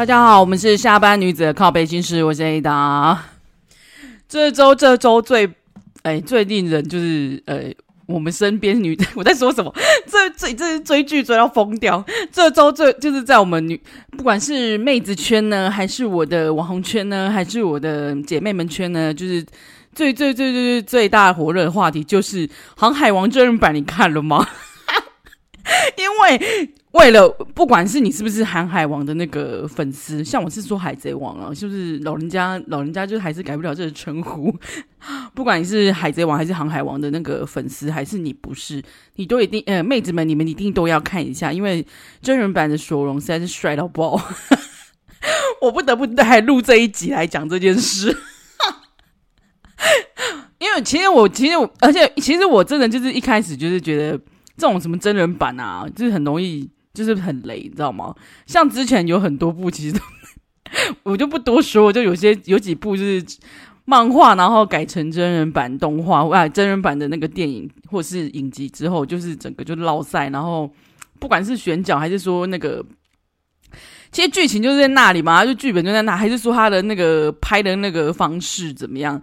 大家好，我们是下班女子的靠北心事，我是 Ada。这周这周最哎最令人就是呃我们身边女 我在说什么？这这这是追剧追到疯掉。这周最就是在我们女不管是妹子圈呢，还是我的网红圈呢，还是我的姐妹们圈呢，就是最最最最最最大火热的话题就是《航海王》真人版，你看了吗？因为。为了不管是你是不是航海王的那个粉丝，像我是说海贼王啊，就是老人家老人家就还是改不了这个称呼。不管你是海贼王还是航海王的那个粉丝，还是你不是，你都一定呃，妹子们你们一定都要看一下，因为真人版的索隆实在是帅到爆。我不得不还录这一集来讲这件事，因为其实我其实我而且其实我真的就是一开始就是觉得这种什么真人版啊，就是很容易。就是很雷，你知道吗？像之前有很多部，其实都 我就不多说，就有些有几部就是漫画，然后改成真人版动画，哇，真人版的那个电影或是影集之后，就是整个就落赛，然后不管是选角还是说那个，其实剧情就是在那里嘛，就剧本就在那，还是说他的那个拍的那个方式怎么样，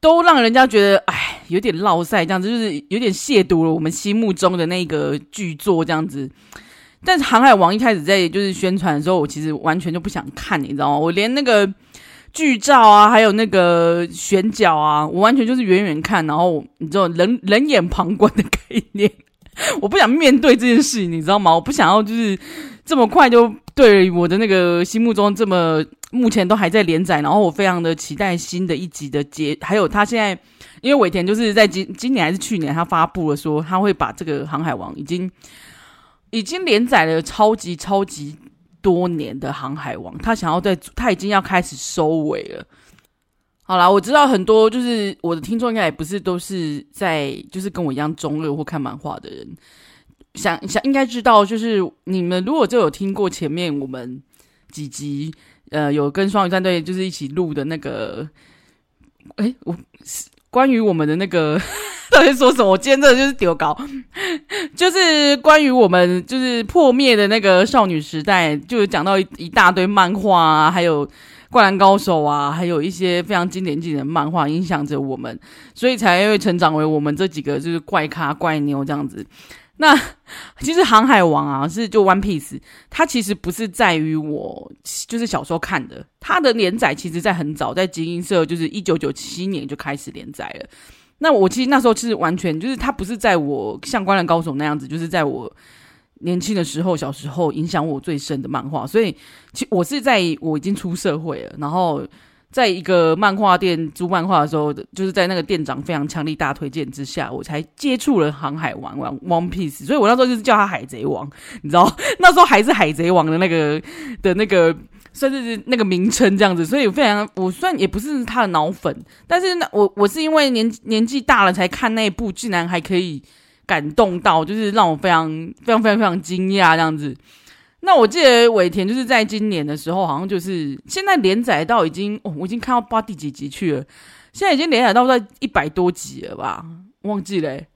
都让人家觉得哎，有点落赛，这样子就是有点亵渎了我们心目中的那个剧作，这样子。但是《航海王》一开始在就是宣传的时候，我其实完全就不想看，你知道吗？我连那个剧照啊，还有那个选角啊，我完全就是远远看，然后你知道冷冷眼旁观的概念，我不想面对这件事情，你知道吗？我不想要就是这么快就对我的那个心目中这么目前都还在连载，然后我非常的期待新的一集的结，还有他现在因为尾田就是在今今年还是去年，他发布了说他会把这个《航海王》已经。已经连载了超级超级多年的《航海王》，他想要在，他已经要开始收尾了。好啦，我知道很多就是我的听众应该也不是都是在就是跟我一样中二或看漫画的人，想想应该知道，就是你们如果就有听过前面我们几集，呃，有跟双鱼战队就是一起录的那个，诶，我是关于我们的那个。到底说什么？我今天真的就是丢稿，就是关于我们就是破灭的那个少女时代，就是讲到一一大堆漫画啊，还有灌篮高手啊，还有一些非常经典经典的漫画影响着我们，所以才会成长为我们这几个就是怪咖怪妞这样子。那其实航海王啊，是就 One Piece，它其实不是在于我就是小时候看的，它的连载其实在很早，在集英社就是一九九七年就开始连载了。那我其实那时候其实完全就是它不是在我像《灌篮高手》那样子，就是在我年轻的时候、小时候影响我最深的漫画。所以，其我是在我已经出社会了，然后在一个漫画店租漫画的时候，就是在那个店长非常强力大推荐之下，我才接触了《航海王》《One Piece》。所以我那时候就是叫他海贼王，你知道，那时候还是海贼王的那个的那个。算是那个名称这样子，所以我非常，我算也不是他的脑粉，但是那我我是因为年年纪大了才看那一部，竟然还可以感动到，就是让我非常非常非常非常惊讶这样子。那我记得尾田就是在今年的时候，好像就是现在连载到已经，哦，我已经看到不知道第几集去了，现在已经连载到在一百多集了吧，忘记嘞欸。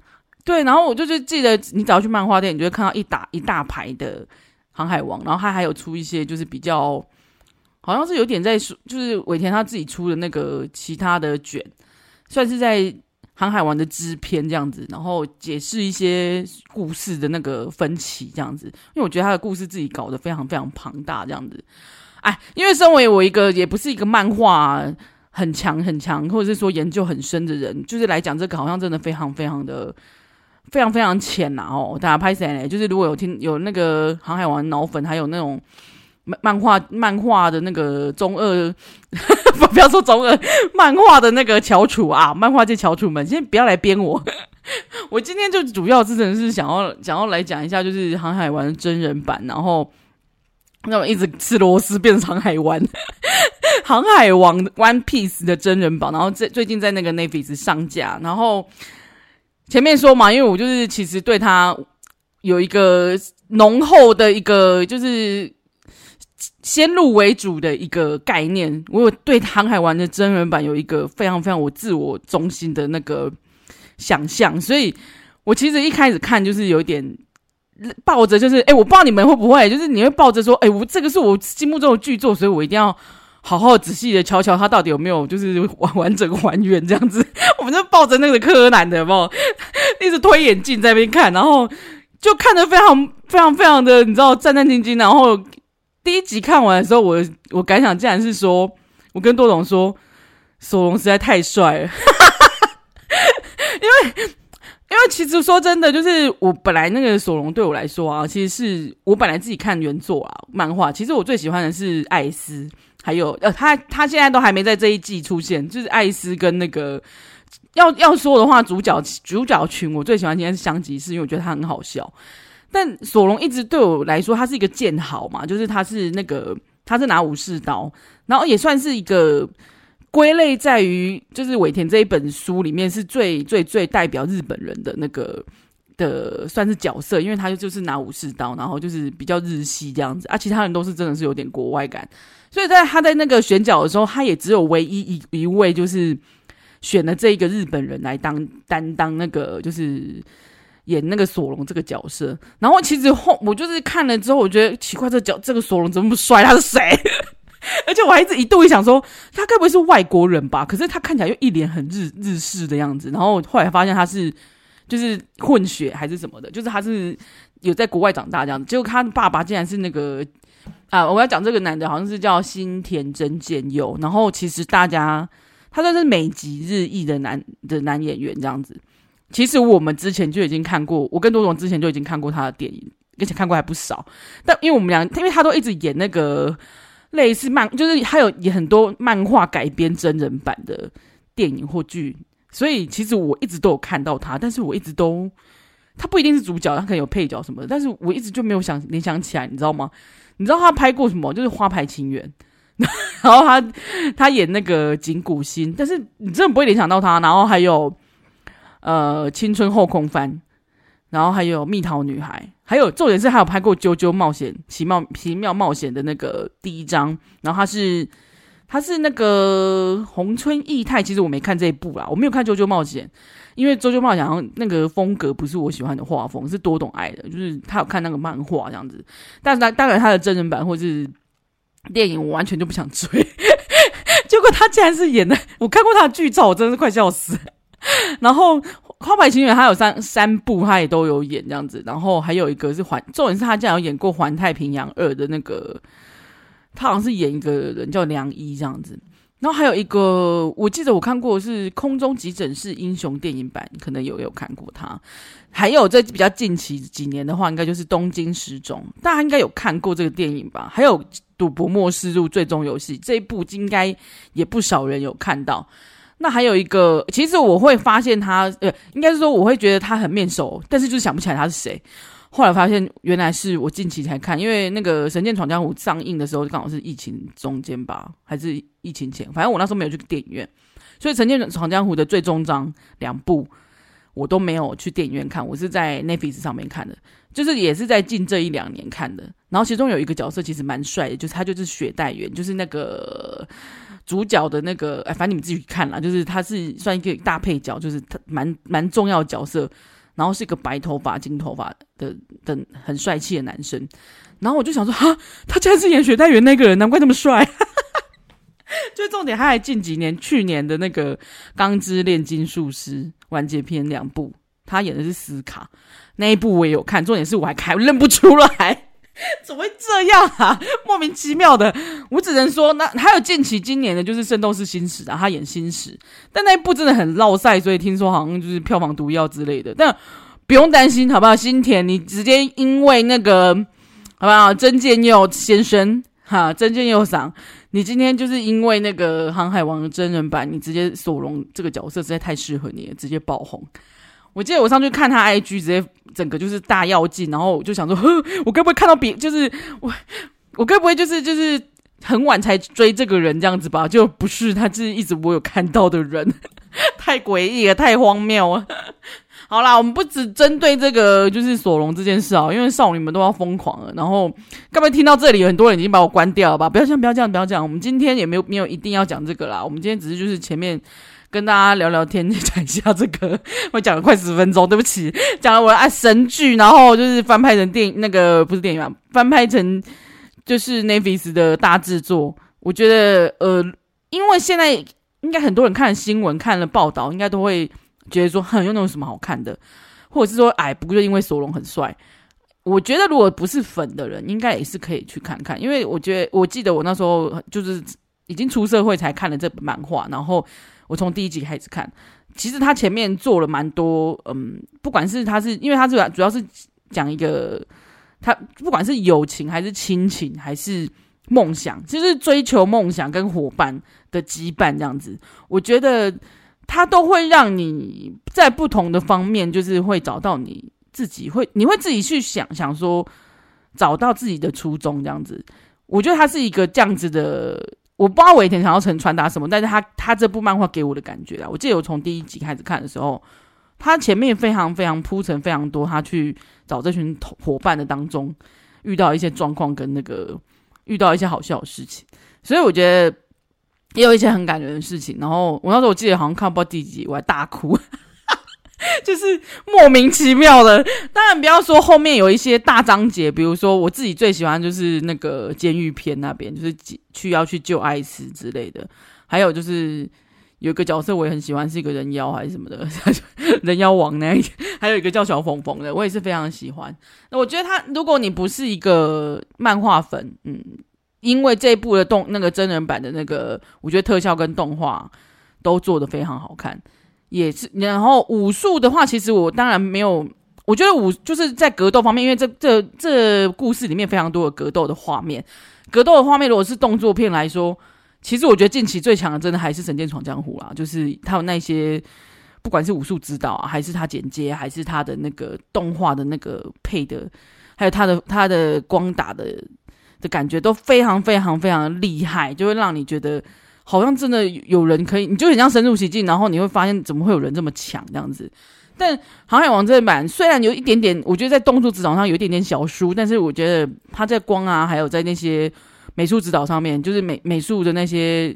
对，然后我就是记得，你只要去漫画店，你就会看到一打一大排的航海王，然后他还有出一些就是比较。好像是有点在说，就是尾田他自己出的那个其他的卷，算是在《航海王》的支篇这样子，然后解释一些故事的那个分歧这样子。因为我觉得他的故事自己搞得非常非常庞大这样子。哎，因为身为我一个也不是一个漫画很强很强，或者是说研究很深的人，就是来讲这个好像真的非常非常的非常非常浅呐哦。大家拍谁？就是如果有听有那个《航海王》脑粉，还有那种。漫画漫画的那个中二，不 不要说中二，漫画的那个翘楚啊，漫画界翘楚们，先不要来编我。我今天就主要是真的是想要想要来讲一下，就是航海王真人版，然后那种一直吃螺丝变成航海王，航海王 One Piece 的真人版，然后最最近在那个 Netflix 上架，然后前面说嘛，因为我就是其实对他有一个浓厚的一个就是。先入为主的一个概念，我有对《航海王》的真人版有一个非常非常我自我中心的那个想象，所以我其实一开始看就是有点抱着，就是哎，我不知道你们会不会，就是你会抱着说，哎，我这个是我心目中的巨作，所以我一定要好好仔细的瞧瞧他到底有没有就是完完整还原这样子。我们就抱着那个柯南的，有没有一直推眼镜在那边看，然后就看得非常非常非常的，你知道战战兢兢。然后第一集看完的时候，我我感想竟然是说，我跟多总说，索隆实在太帅了，因为。因为其实说真的，就是我本来那个索隆对我来说啊，其实是我本来自己看原作啊漫画，其实我最喜欢的是艾斯，还有呃他他现在都还没在这一季出现，就是艾斯跟那个要要说的话，主角主角群我最喜欢今天是香吉士，因为我觉得他很好笑。但索隆一直对我来说，他是一个剑豪嘛，就是他是那个他是拿武士刀，然后也算是一个。归类在于，就是尾田这一本书里面是最最最代表日本人的那个的算是角色，因为他就是拿武士刀，然后就是比较日系这样子，啊，其他人都是真的是有点国外感，所以在他在那个选角的时候，他也只有唯一一一位就是选了这一个日本人来当担当那个就是演那个索隆这个角色，然后其实后我就是看了之后，我觉得奇怪，这角这个索隆怎么不帅？他是谁？而且我还一直一度一想说，他该不会是外国人吧？可是他看起来又一脸很日日式的样子。然后后来发现他是就是混血还是什么的，就是他是有在国外长大这样子。结果他爸爸竟然是那个啊，我要讲这个男的，好像是叫新田真剑佑。然后其实大家他算是美籍日裔的男的男演员这样子。其实我们之前就已经看过，我跟多总之前就已经看过他的电影，而且看过还不少。但因为我们俩，因为他都一直演那个。类似漫，就是他有也很多漫画改编真人版的电影或剧，所以其实我一直都有看到他，但是我一直都他不一定是主角，他可能有配角什么的，但是我一直就没有想联想起来，你知道吗？你知道他拍过什么？就是《花牌情缘》，然后他他演那个井谷星，但是你真的不会联想到他。然后还有呃《青春后空翻》。然后还有蜜桃女孩，还有重点是还有拍过《啾啾冒险奇妙奇妙冒险》的那个第一章，然后他是他是那个红村义太，其实我没看这一部啦，我没有看《啾啾冒险》，因为《啾啾冒险》好像那个风格不是我喜欢的画风，是多懂爱的，就是他有看那个漫画这样子，但是他当然他的真人版或是电影，我完全就不想追，结果他竟然是演的，我看过他的剧照，我真的是快笑死，然后。《花牌情缘》他有三三部，他也都有演这样子。然后还有一个是环，重点是他竟然有演过《环太平洋二》的那个，他好像是演一个人叫梁一这样子。然后还有一个，我记得我看过是《空中急诊室英雄》电影版，可能有有看过他。还有在比较近期几年的话，应该就是《东京弑种》，大家应该有看过这个电影吧？还有《赌博默示录最终游戏》这一部，应该也不少人有看到。那还有一个，其实我会发现他，呃，应该是说我会觉得他很面熟，但是就是想不起来他是谁。后来发现原来是我近期才看，因为那个《神剑闯江湖》上映的时候刚好是疫情中间吧，还是疫情前，反正我那时候没有去电影院，所以《神剑闯江湖》的最终章两部我都没有去电影院看，我是在 Netflix 上面看的，就是也是在近这一两年看的。然后其中有一个角色其实蛮帅的，就是他就是雪代缘，就是那个。主角的那个，哎，反正你们自己看啦，就是他是算一个大配角，就是他蛮蛮重要的角色，然后是一个白头发、金头发的的很帅气的男生，然后我就想说，哈，他竟然是演雪代原那个人，难怪那么帅。就重点，他还近几年去年的那个《钢之炼金术师》完结篇两部，他演的是斯卡那一部我也有看，重点是我还看认不出来。怎么会这样啊？莫名其妙的，我只能说，那还有近期今年的，就是《圣斗士星矢》啊，他演星矢，但那一部真的很落赛，所以听说好像就是票房毒药之类的。但不用担心，好不好？新田，你直接因为那个，好不好？真剑佑先生，哈，真剑佑桑，你今天就是因为那个《航海王》的真人版，你直接索隆这个角色实在太适合你了，直接爆红。我记得我上去看他 IG，直接整个就是大跃进，然后我就想说，呵，我该不会看到别，就是我，我该不会就是就是很晚才追这个人这样子吧？就不是，他就是一直我有看到的人，太诡异了，太荒谬了。好啦，我们不只针对这个就是索隆这件事啊，因为少女们都要疯狂了。然后，该不会听到这里有很多人已经把我关掉了吧？不要这样，不要这样，不要这样。我们今天也没有没有一定要讲这个啦，我们今天只是就是前面。跟大家聊聊天，讲一下这个。我讲了快十分钟，对不起，讲了我的爱神剧，然后就是翻拍成电影，那个不是电影啊，翻拍成就是 Netflix 的大制作。我觉得，呃，因为现在应该很多人看了新闻、看了报道，应该都会觉得说，哼，有那种什么好看的，或者是说，哎，不过就因为索隆很帅。我觉得，如果不是粉的人，应该也是可以去看看，因为我觉得，我记得我那时候就是已经出社会才看了这本漫画，然后。我从第一集开始看，其实他前面做了蛮多，嗯，不管是他是，因为他主要主要是讲一个，他不管是友情还是亲情还是梦想，就是追求梦想跟伙伴的羁绊这样子，我觉得他都会让你在不同的方面，就是会找到你自己会，你会自己去想想说，找到自己的初衷这样子，我觉得他是一个这样子的。我不知道尾田想要成传达什么，但是他他这部漫画给我的感觉啦，我记得我从第一集开始看的时候，他前面非常非常铺陈非常多，他去找这群伙伴的当中遇到一些状况跟那个遇到一些好笑的事情，所以我觉得也有一些很感人的事情。然后我那时候我记得好像看不到第几集，我还大哭。就是莫名其妙的，当然不要说后面有一些大章节，比如说我自己最喜欢就是那个监狱篇那边，就是去要去救艾斯之类的，还有就是有一个角色我也很喜欢，是一个人妖还是什么的，人妖王那一，还有一个叫小凤凤的，我也是非常喜欢。那我觉得他，如果你不是一个漫画粉，嗯，因为这一部的动那个真人版的那个，我觉得特效跟动画都做得非常好看。也是，然后武术的话，其实我当然没有。我觉得武就是在格斗方面，因为这这这故事里面非常多的格斗的画面。格斗的画面，如果是动作片来说，其实我觉得近期最强的，真的还是《神剑闯江湖》啦。就是他有那些，不管是武术指导啊，还是他剪接，还是他的那个动画的那个配的，还有他的他的光打的的感觉，都非常非常非常厉害，就会让你觉得。好像真的有人可以，你就很像深入其境，然后你会发现怎么会有人这么强这样子。但《航海王》这版虽然有一点点，我觉得在动作指导上有一点点小输，但是我觉得它在光啊，还有在那些美术指导上面，就是美美术的那些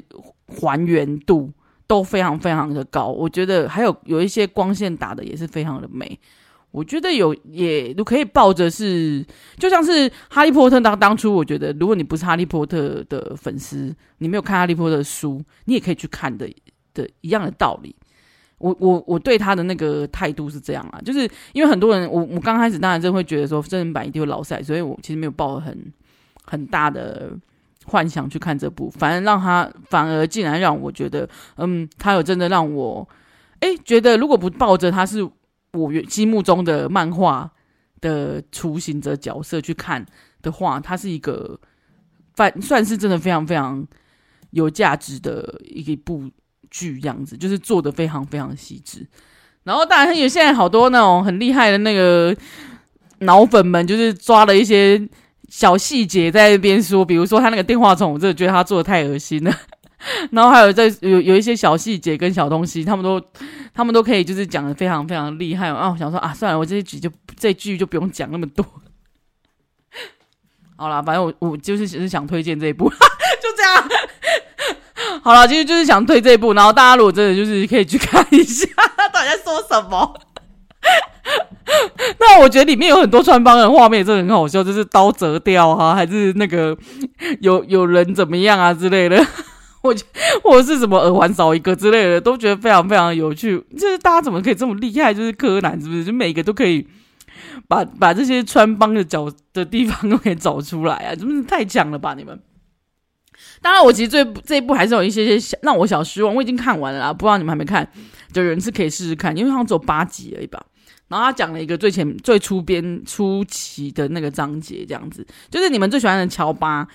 还原度都非常非常的高。我觉得还有有一些光线打的也是非常的美。我觉得有也都可以抱着是，就像是哈利波特当当初，我觉得如果你不是哈利波特的粉丝，你没有看哈利波特的书，你也可以去看的的一样的道理。我我我对他的那个态度是这样啊，就是因为很多人，我我刚开始当然真会觉得说真人版一定会老赛，所以我其实没有抱很很大的幻想去看这部，反而让他反而竟然让我觉得，嗯，他有真的让我哎觉得如果不抱着他是。我心目中的漫画的雏形的角色去看的话，它是一个反算是真的非常非常有价值的一部剧，样子就是做的非常非常细致。然后当然有现在好多那种很厉害的那个脑粉们，就是抓了一些小细节在那边说，比如说他那个电话虫，我真的觉得他做的太恶心了。然后还有在有有一些小细节跟小东西，他们都他们都可以就是讲的非常非常厉害。然后我想说啊，算了，我这一局就这一句就不用讲那么多。好了，反正我我就是只是想推荐这一部，就这样。好了，其实就是想推这一部，然后大家如果真的就是可以去看一下，他到底在说什么。那我觉得里面有很多穿帮的画面，真的很好笑，就是刀折掉哈、啊，还是那个有有人怎么样啊之类的。我或者是什么耳环少一个之类的，都觉得非常非常有趣。就是大家怎么可以这么厉害？就是柯南是不是？就每个都可以把把这些穿帮的角的地方都可以找出来啊！真的是太强了吧你们！当然，我其实这这一部还是有一些些小让我小失望。我已经看完了啦，不知道你们还没看的人是可以试试看，因为好像只有八集而已吧。然后他讲了一个最前最初编初期的那个章节，这样子，就是你们最喜欢的乔巴，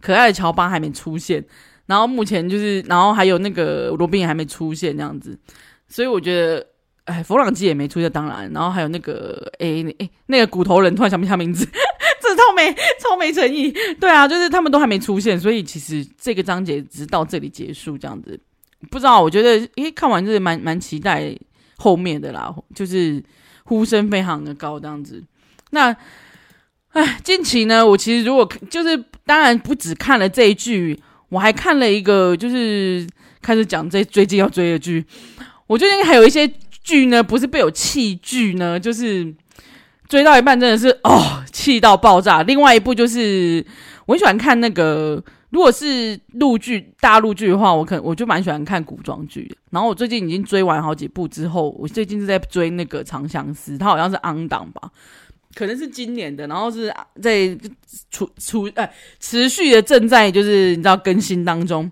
可爱的乔巴还没出现。然后目前就是，然后还有那个罗宾也还没出现这样子，所以我觉得，哎，佛朗基也没出现，当然，然后还有那个，哎哎，那个骨头人突然想不起他名字，这超没超没诚意，对啊，就是他们都还没出现，所以其实这个章节只是到这里结束这样子，不知道，我觉得，哎，看完就是蛮蛮期待后面的啦，就是呼声非常的高这样子，那，哎，近期呢，我其实如果就是当然不只看了这一句。我还看了一个，就是开始讲这最近要追的剧。我最近还有一些剧呢，不是被我弃剧呢，就是追到一半真的是哦气到爆炸。另外一部就是我很喜欢看那个，如果是陆剧、大陆剧的话，我可能我就蛮喜欢看古装剧的。然后我最近已经追完好几部之后，我最近是在追那个《长相思》，它好像是 on 档吧。可能是今年的，然后是在出出哎持续的正在就是你知道更新当中，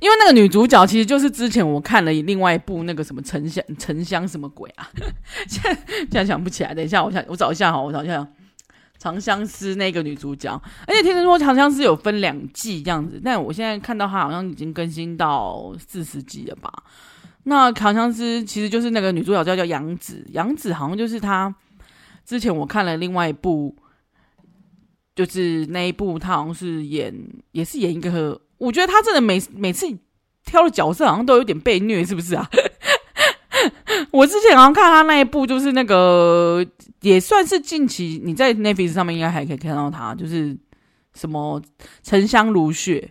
因为那个女主角其实就是之前我看了另外一部那个什么沉香沉香什么鬼啊，现在现在想不起来，等一下我想我找一下哈，我找一下长相思那个女主角，而且听说长相思有分两季这样子，但我现在看到她好像已经更新到四十集了吧？那长相思其实就是那个女主角叫叫杨紫，杨紫好像就是她。之前我看了另外一部，就是那一部，他好像是演，也是演一个，我觉得他真的每每次挑的角色好像都有点被虐，是不是啊？我之前好像看他那一部，就是那个也算是近期你在 Netflix 上面应该还可以看到他，就是什么沉香如雪，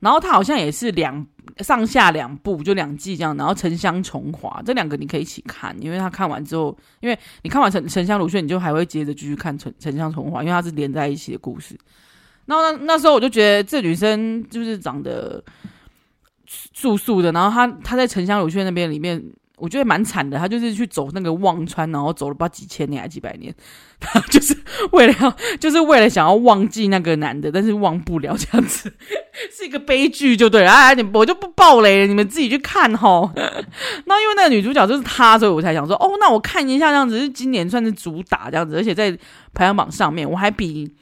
然后他好像也是两。上下两部就两季这样，然后沉香重华这两个你可以一起看，因为他看完之后，因为你看完沉沉香如雪，你就还会接着继续看沉沉香重华，因为它是连在一起的故事。然后那那时候我就觉得这女生就是长得素素的，然后她她在沉香如雪那边里面。我觉得蛮惨的，他就是去走那个忘川，然后走了不知道几千年还几百年，他 就是为了要，就是为了想要忘记那个男的，但是忘不了这样子，是一个悲剧就对了。哎，你我就不爆雷了，你们自己去看齁。那因为那个女主角就是她，所以我才想说，哦，那我看一下这样子，是今年算是主打这样子，而且在排行榜上面，我还比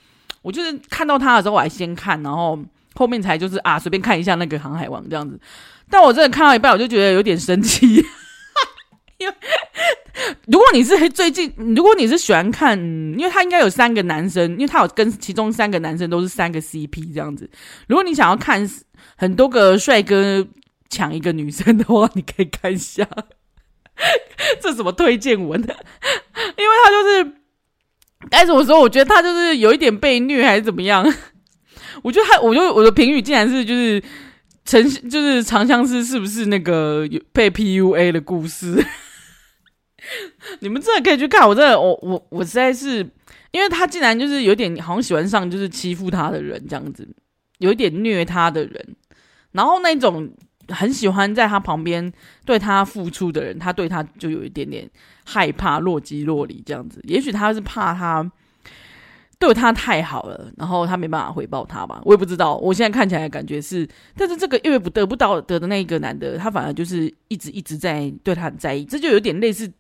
我就是看到她的时候我还先看，然后后面才就是啊随便看一下那个航海王这样子。但我真的看到一半，我就觉得有点生气。因 为如果你是最近，如果你是喜欢看，因为他应该有三个男生，因为他有跟其中三个男生都是三个 CP 这样子。如果你想要看很多个帅哥抢一个女生的话，你可以看一下。这什么推荐文？因为他就是该怎么说？我觉得他就是有一点被虐还是怎么样？我觉得他，我就我的评语竟然是就是陈，就是长相思是不是那个被 PUA 的故事？你们真的可以去看，我真的，我我我实在是，因为他竟然就是有点好像喜欢上就是欺负他的人这样子，有一点虐他的人，然后那种很喜欢在他旁边对他付出的人，他对他就有一点点害怕，若即若离这样子。也许他是怕他对他太好了，然后他没办法回报他吧，我也不知道。我现在看起来感觉是，但是这个因为不得不到得的那一个男的，他反而就是一直一直在对他很在意，这就有点类似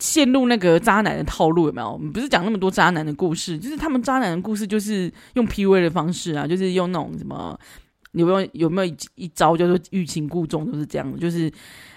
陷入那个渣男的套路，有没有？我们不是讲那么多渣男的故事，就是他们渣男的故事就是用 PUA 的方式啊，就是用那种什么有没有有没有一招叫做欲擒故纵，都是这样，就是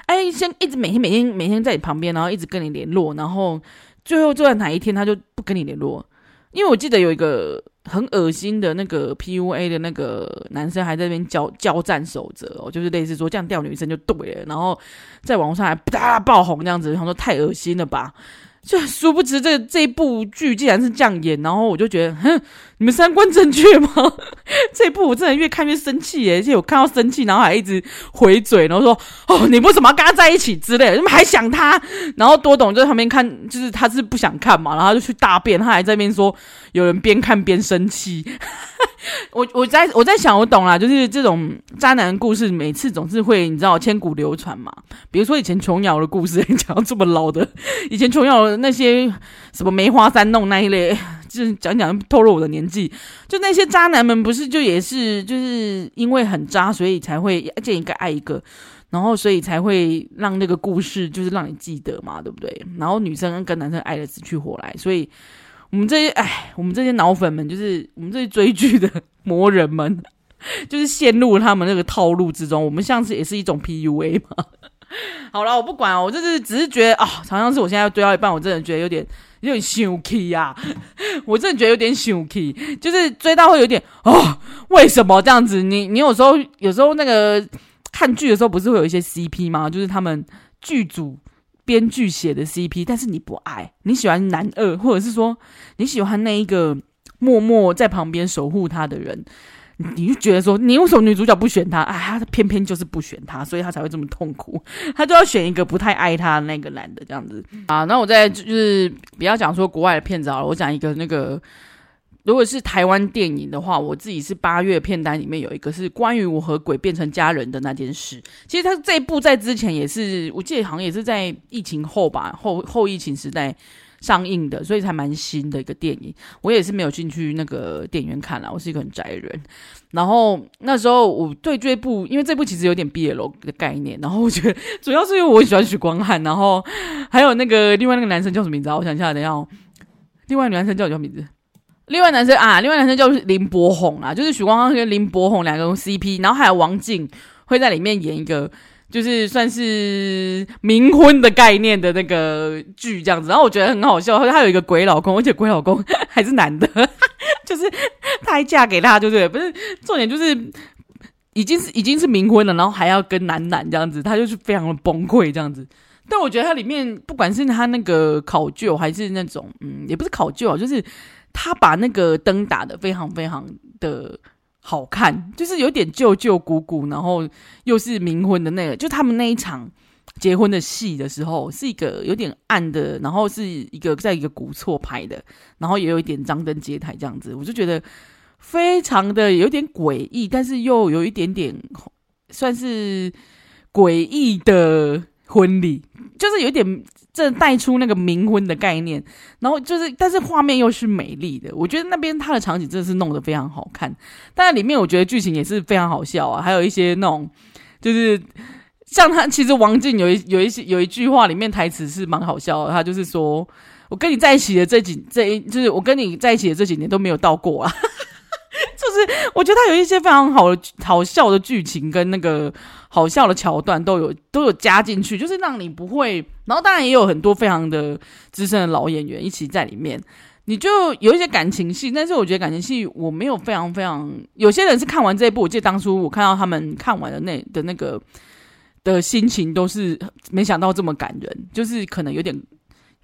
哎，先一直每天每天每天在你旁边，然后一直跟你联络，然后最后就在哪一天他就不跟你联络。因为我记得有一个很恶心的那个 PUA 的那个男生还在那边交交战守则哦，就是类似说这样钓女生就对了，然后在网络上还啪爆红这样子，他说太恶心了吧。就殊不知这这部剧竟然是这样演，然后我就觉得，哼，你们三观正确吗？这一部我真的越看越生气耶，而且我看到生气，然后还一直回嘴，然后说，哦，你为什么要跟他在一起之类？你们还想他？然后多懂就在旁边看，就是他是不想看嘛，然后就去大便，他还在那边说，有人边看边生气。我我在我在想，我懂了，就是这种渣男故事，每次总是会你知道千古流传嘛。比如说以前琼瑶的故事，你讲到这么老的，以前琼瑶那些什么梅花三弄那一类，就是讲讲透露我的年纪。就那些渣男们，不是就也是就是因为很渣，所以才会见一个爱一个，然后所以才会让那个故事就是让你记得嘛，对不对？然后女生跟男生爱得死去活来，所以。我们这些哎，我们这些脑粉们，就是我们这些追剧的魔人们，就是陷入他们那个套路之中。我们像是也是一种 PUA 嘛。好了，我不管，我就是只是觉得啊，常常是我现在要追到一半，我真的觉得有点有点生气呀。我真的觉得有点生气，就是追到会有点哦，为什么这样子？你你有时候有时候那个看剧的时候，不是会有一些 CP 吗？就是他们剧组。编剧写的 CP，但是你不爱，你喜欢男二，或者是说你喜欢那一个默默在旁边守护他的人，你就觉得说，你为什么女主角不选他？哎，他偏偏就是不选他，所以他才会这么痛苦。他就要选一个不太爱他的那个男的这样子啊。那我再就是不要讲说国外的片子好了，我讲一个那个，如果是台湾电影的话，我自己是八月片单里面有一个是关于我和鬼变成家人的那件事。其实他这一部在之前也是，我记得好像也是在疫情后吧，后后疫情时代。上映的，所以才蛮新的一个电影。我也是没有进去那个电影院看啦，我是一个很宅的人。然后那时候我对这部，因为这部其实有点 BL 的概念。然后我觉得主要是因为我喜欢许光汉，然后还有那个另外那个男生叫什么名字啊？我想一下，等一下。另外男生叫什么名字？另外男生啊，另外男生叫林柏宏啊，就是许光汉跟林柏宏两个 CP，然后还有王静会在里面演一个。就是算是冥婚的概念的那个剧这样子，然后我觉得很好笑。他有一个鬼老公，而且鬼老公还是男的，就是他还嫁给他，就是？不是重点，就是已经是已经是冥婚了，然后还要跟男男这样子，他就是非常的崩溃这样子。但我觉得它里面不管是他那个考究，还是那种嗯，也不是考究啊，就是他把那个灯打得非常非常的。好看，就是有点旧旧古古，然后又是冥婚的那个，就他们那一场结婚的戏的时候，是一个有点暗的，然后是一个在一个古厝拍的，然后也有一点张灯结台这样子，我就觉得非常的有点诡异，但是又有一点点算是诡异的婚礼，就是有点。这带出那个冥婚的概念，然后就是，但是画面又是美丽的。我觉得那边它的场景真的是弄得非常好看，但里面我觉得剧情也是非常好笑啊，还有一些那种，就是像他其实王静有一 有一些有一句话里面台词是蛮好笑的，他就是说：“我跟你在一起的这几这一就是我跟你在一起的这几年都没有到过啊。”就是我觉得他有一些非常好的好笑的剧情跟那个好笑的桥段都有都有加进去，就是让你不会。然后当然也有很多非常的资深的老演员一起在里面，你就有一些感情戏。但是我觉得感情戏我没有非常非常。有些人是看完这一部，我记得当初我看到他们看完的那的那个的心情都是没想到这么感人，就是可能有点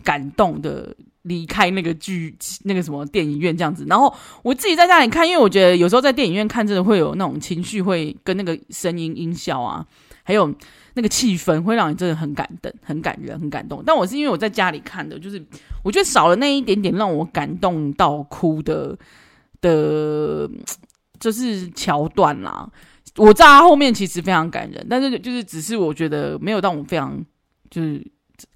感动的。离开那个剧，那个什么电影院这样子，然后我自己在家里看，因为我觉得有时候在电影院看，真的会有那种情绪，会跟那个声音、音效啊，还有那个气氛，会让你真的很感动、很感人、很感动。但我是因为我在家里看的，就是我觉得少了那一点点让我感动到哭的的，就是桥段啦。我知道他后面其实非常感人，但是就是只是我觉得没有让我非常就是。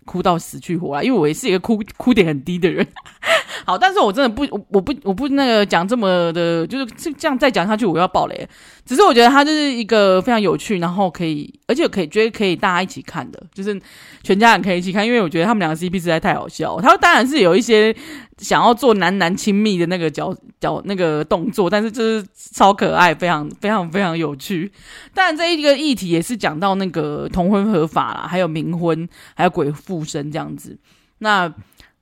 哭到死去活来，因为我也是一个哭哭点很低的人。好，但是我真的不，我不我不那个讲这么的，就是这样再讲下去，我要爆雷。只是我觉得它就是一个非常有趣，然后可以，而且可以觉得可以大家一起看的，就是全家人可以一起看，因为我觉得他们两个 CP 实在太好笑。他当然是有一些想要做男男亲密的那个角角那个动作，但是就是超可爱，非常非常非常有趣。当然这一个议题也是讲到那个同婚合法啦，还有冥婚，还有鬼附身这样子。那。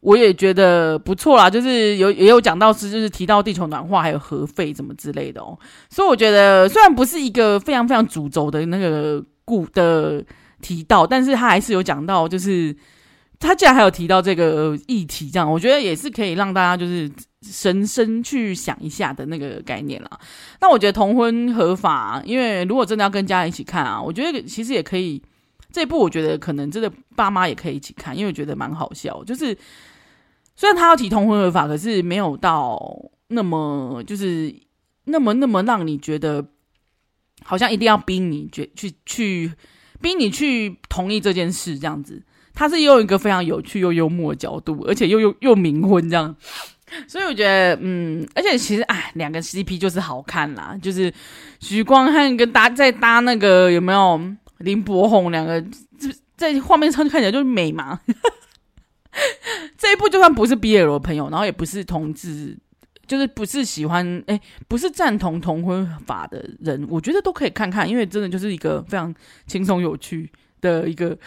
我也觉得不错啦，就是有也有讲到是，就是提到地球暖化还有核废怎么之类的哦，所以我觉得虽然不是一个非常非常主轴的那个故的提到，但是他还是有讲到，就是他竟然还有提到这个议题，这样我觉得也是可以让大家就是深深去想一下的那个概念啦。那我觉得同婚合法，因为如果真的要跟家人一起看啊，我觉得其实也可以这一部，我觉得可能真的爸妈也可以一起看，因为我觉得蛮好笑，就是。虽然他要提同婚合法，可是没有到那么就是那么那么让你觉得好像一定要逼你觉去去逼你去同意这件事这样子。他是用一个非常有趣又幽默的角度，而且又又又冥婚这样，所以我觉得嗯，而且其实哎，两个 CP 就是好看啦，就是徐光汉跟搭在搭那个有没有林柏宏两个在画面上看起来就是美嘛。这一部就算不是 BL 的朋友，然后也不是同志，就是不是喜欢哎，不是赞同同婚法的人，我觉得都可以看看，因为真的就是一个非常轻松有趣的一个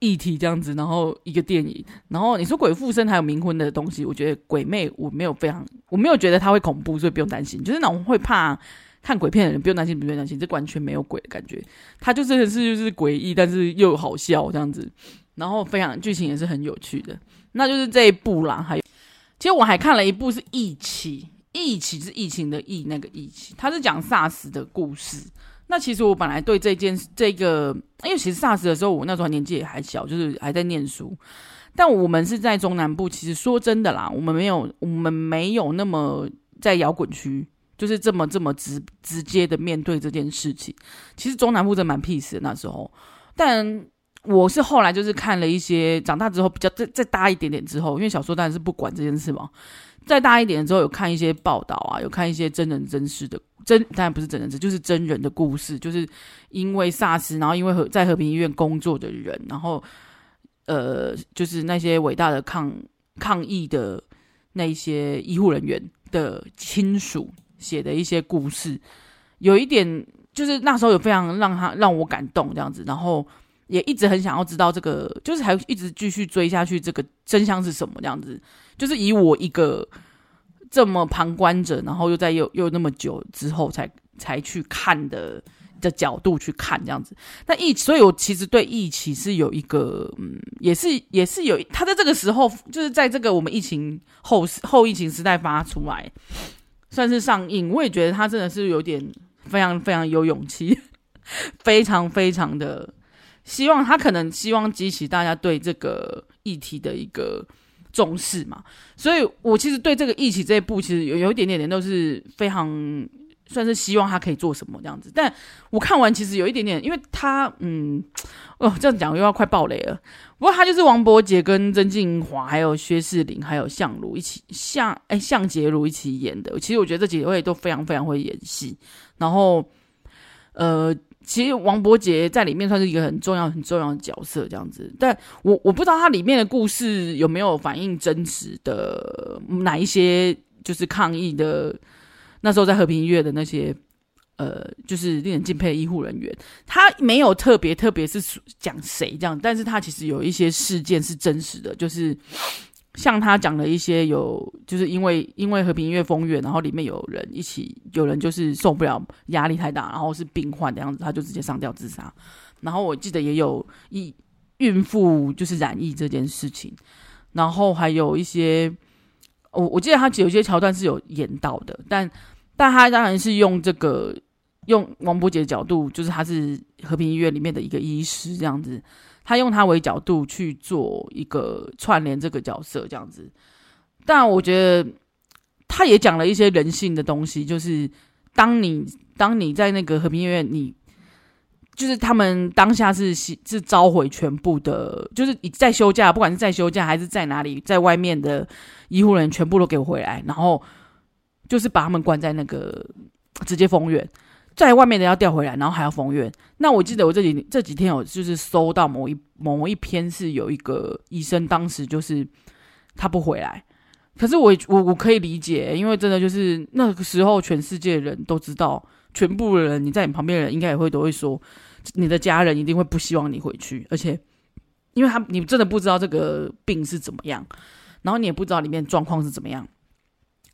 议题这样子，然后一个电影，然后你说鬼附身还有冥婚的东西，我觉得鬼魅我没有非常，我没有觉得他会恐怖，所以不用担心，就是那种会怕看鬼片的人不用担心，不用担心，这完全没有鬼的感觉，他就真的是就是诡异，但是又好笑这样子。然后非常剧情也是很有趣的，那就是这一部啦。还有，其实我还看了一部是《疫起》，疫情是疫情的疫，那个疫情，他是讲 SARS 的故事。那其实我本来对这件这个，因为其实 SARS 的时候，我那时候年纪也还小，就是还在念书。但我们是在中南部，其实说真的啦，我们没有，我们没有那么在摇滚区，就是这么这么直直接的面对这件事情。其实中南部真蛮 peace 的那时候。但我是后来就是看了一些，长大之后比较再再大一点点之后，因为小说当然是不管这件事嘛。再大一点之后，有看一些报道啊，有看一些真人真事的真，当然不是真人真，就是真人的故事，就是因为 SARS，然后因为和在和平医院工作的人，然后呃，就是那些伟大的抗抗疫的那些医护人员的亲属写的一些故事，有一点就是那时候有非常让他让我感动这样子，然后也一直很想要知道这个，就是还一直继续追下去，这个真相是什么这样子。就是以我一个这么旁观者，然后又在又又那么久之后才才去看的的角度去看这样子，那疫，所以我其实对疫情是有一个，嗯，也是也是有，他在这个时候，就是在这个我们疫情后后疫情时代发出来，算是上映，我也觉得他真的是有点非常非常有勇气，非常非常的希望他可能希望激起大家对这个议题的一个。重视嘛，所以我其实对这个疫情这一部其实有有一点点点都是非常算是希望他可以做什么这样子，但我看完其实有一点点，因为他嗯哦这样讲又要快爆雷了，不过他就是王柏杰跟曾敬驊还有薛仕凌还有相如一起向哎向杰如一起演的，其实我觉得这几位都非常非常会演戏，然后呃。其实王柏杰在里面算是一个很重要、很重要的角色，这样子。但我我不知道他里面的故事有没有反映真实的哪一些，就是抗疫的那时候在和平医院的那些，呃，就是令人敬佩的医护人员。他没有特别特别是讲谁这样，但是他其实有一些事件是真实的，就是。像他讲了一些有，就是因为因为和平医院封院，然后里面有人一起，有人就是受不了压力太大，然后是病患的样子，他就直接上吊自杀。然后我记得也有一孕妇就是染疫这件事情，然后还有一些，我我记得他有些桥段是有演到的，但但他当然是用这个用王柏杰的角度，就是他是和平医院里面的一个医师这样子。他用他为角度去做一个串联这个角色这样子，但我觉得他也讲了一些人性的东西，就是当你当你在那个和平医院，你就是他们当下是是召回全部的，就是你在休假，不管是在休假还是在哪里，在外面的医护人员全部都给我回来，然后就是把他们关在那个直接封院。在外面的要调回来，然后还要封院。那我记得我这几这几天有就是搜到某一某一篇是有一个医生，当时就是他不回来。可是我我我可以理解，因为真的就是那个时候全世界人都知道，全部的人你在你旁边的人应该也会都会说，你的家人一定会不希望你回去，而且因为他你真的不知道这个病是怎么样，然后你也不知道里面状况是怎么样，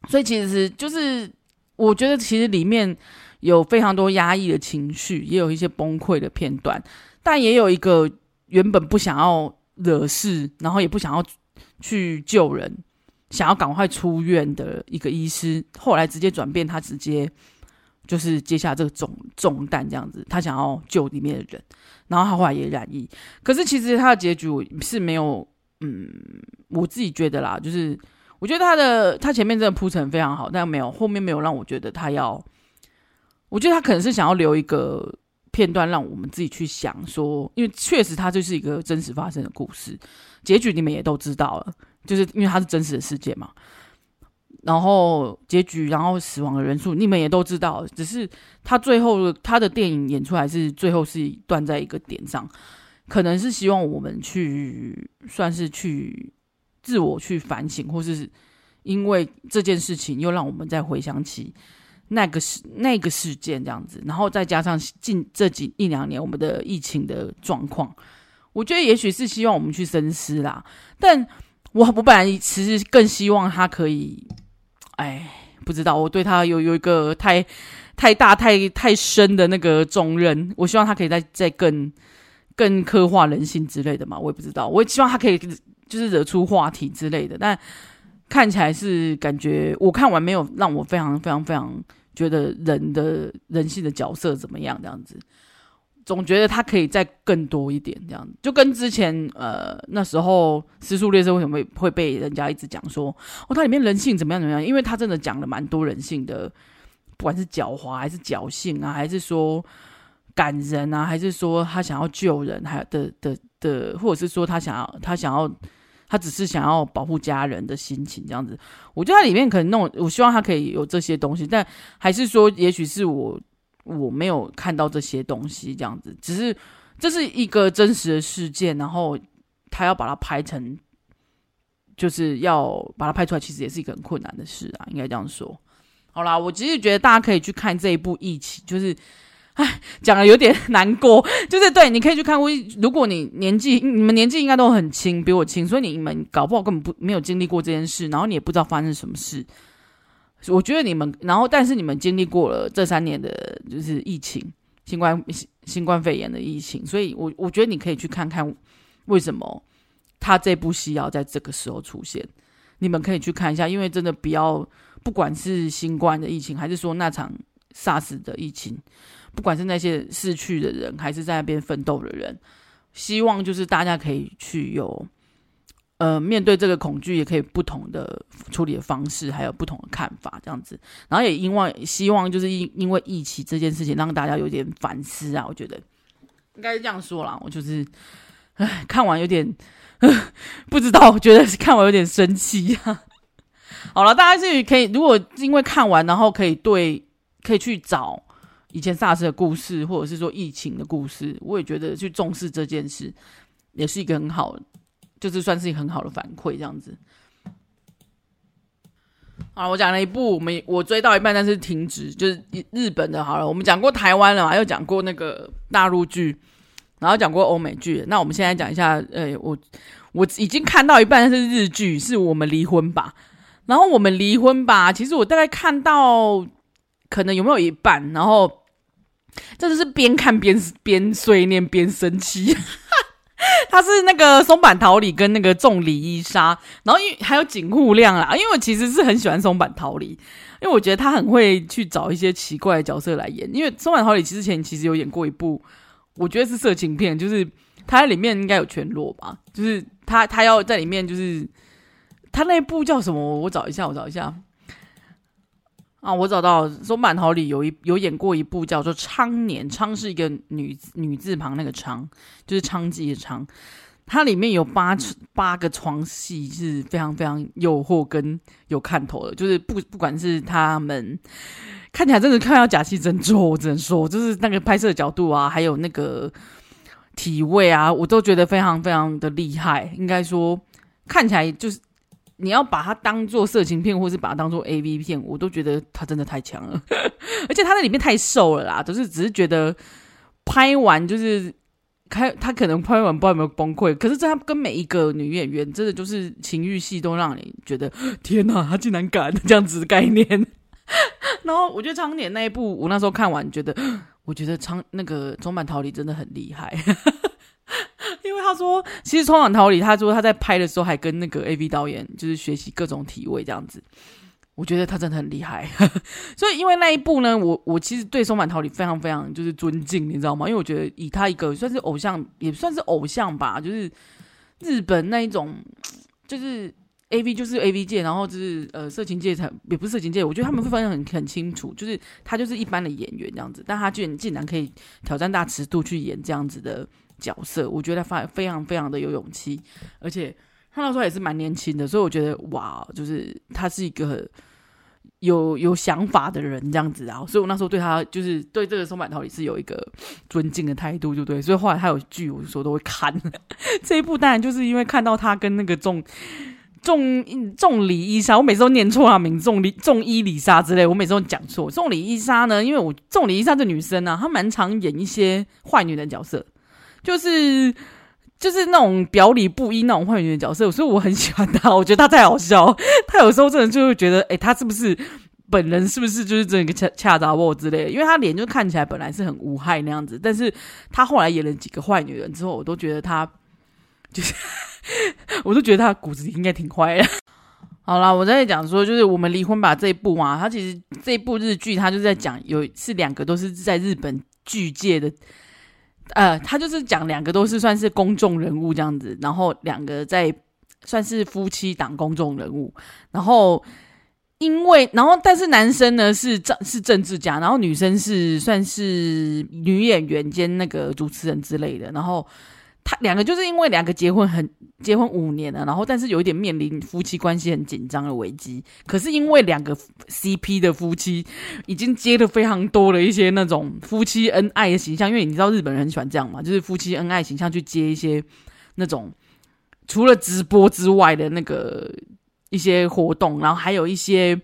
所以其实是就是我觉得其实里面。有非常多压抑的情绪，也有一些崩溃的片段，但也有一个原本不想要惹事，然后也不想要去救人，想要赶快出院的一个医师，后来直接转变，他直接就是接下这个重重担，这样子，他想要救里面的人，然后他后来也染疫，可是其实他的结局是没有，嗯，我自己觉得啦，就是我觉得他的他前面真的铺陈非常好，但没有后面没有让我觉得他要。我觉得他可能是想要留一个片段，让我们自己去想说，因为确实它就是一个真实发生的故事，结局你们也都知道了，就是因为它是真实的世界嘛。然后结局，然后死亡的人数你们也都知道，只是他最后他的电影演出来是最后是断在一个点上，可能是希望我们去算是去自我去反省，或是因为这件事情又让我们再回想起。那个事那个事件这样子，然后再加上近这几一两年我们的疫情的状况，我觉得也许是希望我们去深思啦。但我我本来其实更希望他可以，哎，不知道我对他有有一个太太大太太深的那个重任，我希望他可以再再更更刻画人性之类的嘛。我也不知道，我也希望他可以就是惹出话题之类的，但。看起来是感觉我看完没有让我非常非常非常觉得人的人性的角色怎么样这样子。总觉得他可以再更多一点，这样就跟之前呃那时候《尸速列车》为什么会会被人家一直讲说哦，它里面人性怎么样怎么样？因为他真的讲了蛮多人性的，不管是狡猾还是侥幸啊，还是说感人啊，还是说他想要救人，还的的的，或者是说他想要他想要他只是想要保护家人的心情这样子。我觉得里面可能那种，我希望他可以有这些东西，但还是说，也许是我。我没有看到这些东西，这样子，只是这是一个真实的事件，然后他要把它拍成，就是要把它拍出来，其实也是一个很困难的事啊，应该这样说。好啦，我其实觉得大家可以去看这一部《疫起》，就是，哎，讲的有点难过，就是对，你可以去看。如果你年纪，你们年纪应该都很轻，比我轻，所以你们搞不好根本不没有经历过这件事，然后你也不知道发生什么事。我觉得你们，然后但是你们经历过了这三年的，就是疫情，新冠新冠肺炎的疫情，所以我我觉得你可以去看看为什么他这部戏要在这个时候出现。你们可以去看一下，因为真的不要，不管是新冠的疫情，还是说那场 SARS 的疫情，不管是那些逝去的人，还是在那边奋斗的人，希望就是大家可以去有。呃，面对这个恐惧，也可以不同的处理的方式，还有不同的看法，这样子。然后也因为希望，就是因因为疫情这件事情，让大家有点反思啊。我觉得应该是这样说啦。我就是，唉，看完有点 不知道，觉得看完有点生气啊。好了，大家是可以，如果因为看完，然后可以对，可以去找以前 SARS 的故事，或者是说疫情的故事，我也觉得去重视这件事，也是一个很好。就是算是一个很好的反馈，这样子。好，我讲了一部，我们我追到一半，但是停止，就是日本的。好了，我们讲过台湾了嘛，又讲过那个大陆剧，然后讲过欧美剧。那我们现在讲一下，呃，我我已经看到一半，但是日剧是我们离婚吧。然后我们离婚吧，其实我大概看到可能有没有一半，然后这就是边看边边碎念边生气。他是那个松坂桃李跟那个重里依纱，然后因为还有井户亮啦，因为我其实是很喜欢松坂桃李，因为我觉得他很会去找一些奇怪的角色来演。因为松坂桃李之前其实有演过一部，我觉得是色情片，就是他在里面应该有全裸吧，就是他他要在里面，就是他那部叫什么？我找一下，我找一下。啊，我找到松坂桃李有一有演过一部叫做《娼年》，娼是一个女女字旁那个娼，就是娼妓的娼。它里面有八八个床戏是非常非常诱惑跟有看头的，就是不不管是他们看起来真的看到假戏真做，我只能说，就是那个拍摄角度啊，还有那个体位啊，我都觉得非常非常的厉害。应该说看起来就是。你要把它当做色情片，或是把它当做 AV 片，我都觉得他真的太强了，而且他在里面太瘦了啦，就是只是觉得拍完就是开，他可能拍完不知道有没有崩溃，可是这他跟每一个女演员真的就是情欲戏都让你觉得天哪，他竟然敢 这样子的概念。然后我觉得《长年》那一部，我那时候看完觉得，我觉得长那个中版桃李真的很厉害。因为他说，其实松坂桃李，他说他在拍的时候还跟那个 AV 导演就是学习各种体位这样子，我觉得他真的很厉害。所以因为那一部呢，我我其实对松坂桃李非常非常就是尊敬，你知道吗？因为我觉得以他一个算是偶像，也算是偶像吧，就是日本那一种，就是 AV 就是 AV 界，然后就是呃色情界才也不是色情界，我觉得他们会分得很很清楚，就是他就是一般的演员这样子，但他居然竟然可以挑战大尺度去演这样子的。角色，我觉得他非常非常的有勇气，而且他那时候也是蛮年轻的，所以我觉得哇，就是他是一个有有想法的人这样子啊，所以我那时候对他就是对这个松坂桃李是有一个尊敬的态度，就对，所以后来他有剧，我就说都会看 这一部，当然就是因为看到他跟那个仲仲仲里伊莎，我每次都念错他名字，仲里仲伊里莎之类，我每次都讲错。仲里伊莎呢，因为我仲里伊莎这女生呢、啊，她蛮常演一些坏女人角色。就是就是那种表里不一那种坏女人角色，所以我很喜欢她。我觉得她太好笑，她有时候真的就会觉得，哎、欸，她是不是本人是不是就是这个恰恰杂货之类的？因为她脸就看起来本来是很无害那样子，但是她后来演了几个坏女人之后，我都觉得她就是，我都觉得她骨子里应该挺坏的。好啦，我在讲说，就是我们离婚吧这一部嘛，它其实这一部日剧，它就在讲有是两个都是在日本剧界的，呃，他就是讲两个都是算是公众人物这样子，然后两个在算是夫妻档公众人物，然后因为然后但是男生呢是政是政治家，然后女生是算是女演员兼那个主持人之类的，然后。他两个就是因为两个结婚很结婚五年了，然后但是有一点面临夫妻关系很紧张的危机。可是因为两个 CP 的夫妻已经接了非常多的一些那种夫妻恩爱的形象，因为你知道日本人很喜欢这样嘛，就是夫妻恩爱形象去接一些那种除了直播之外的那个一些活动，然后还有一些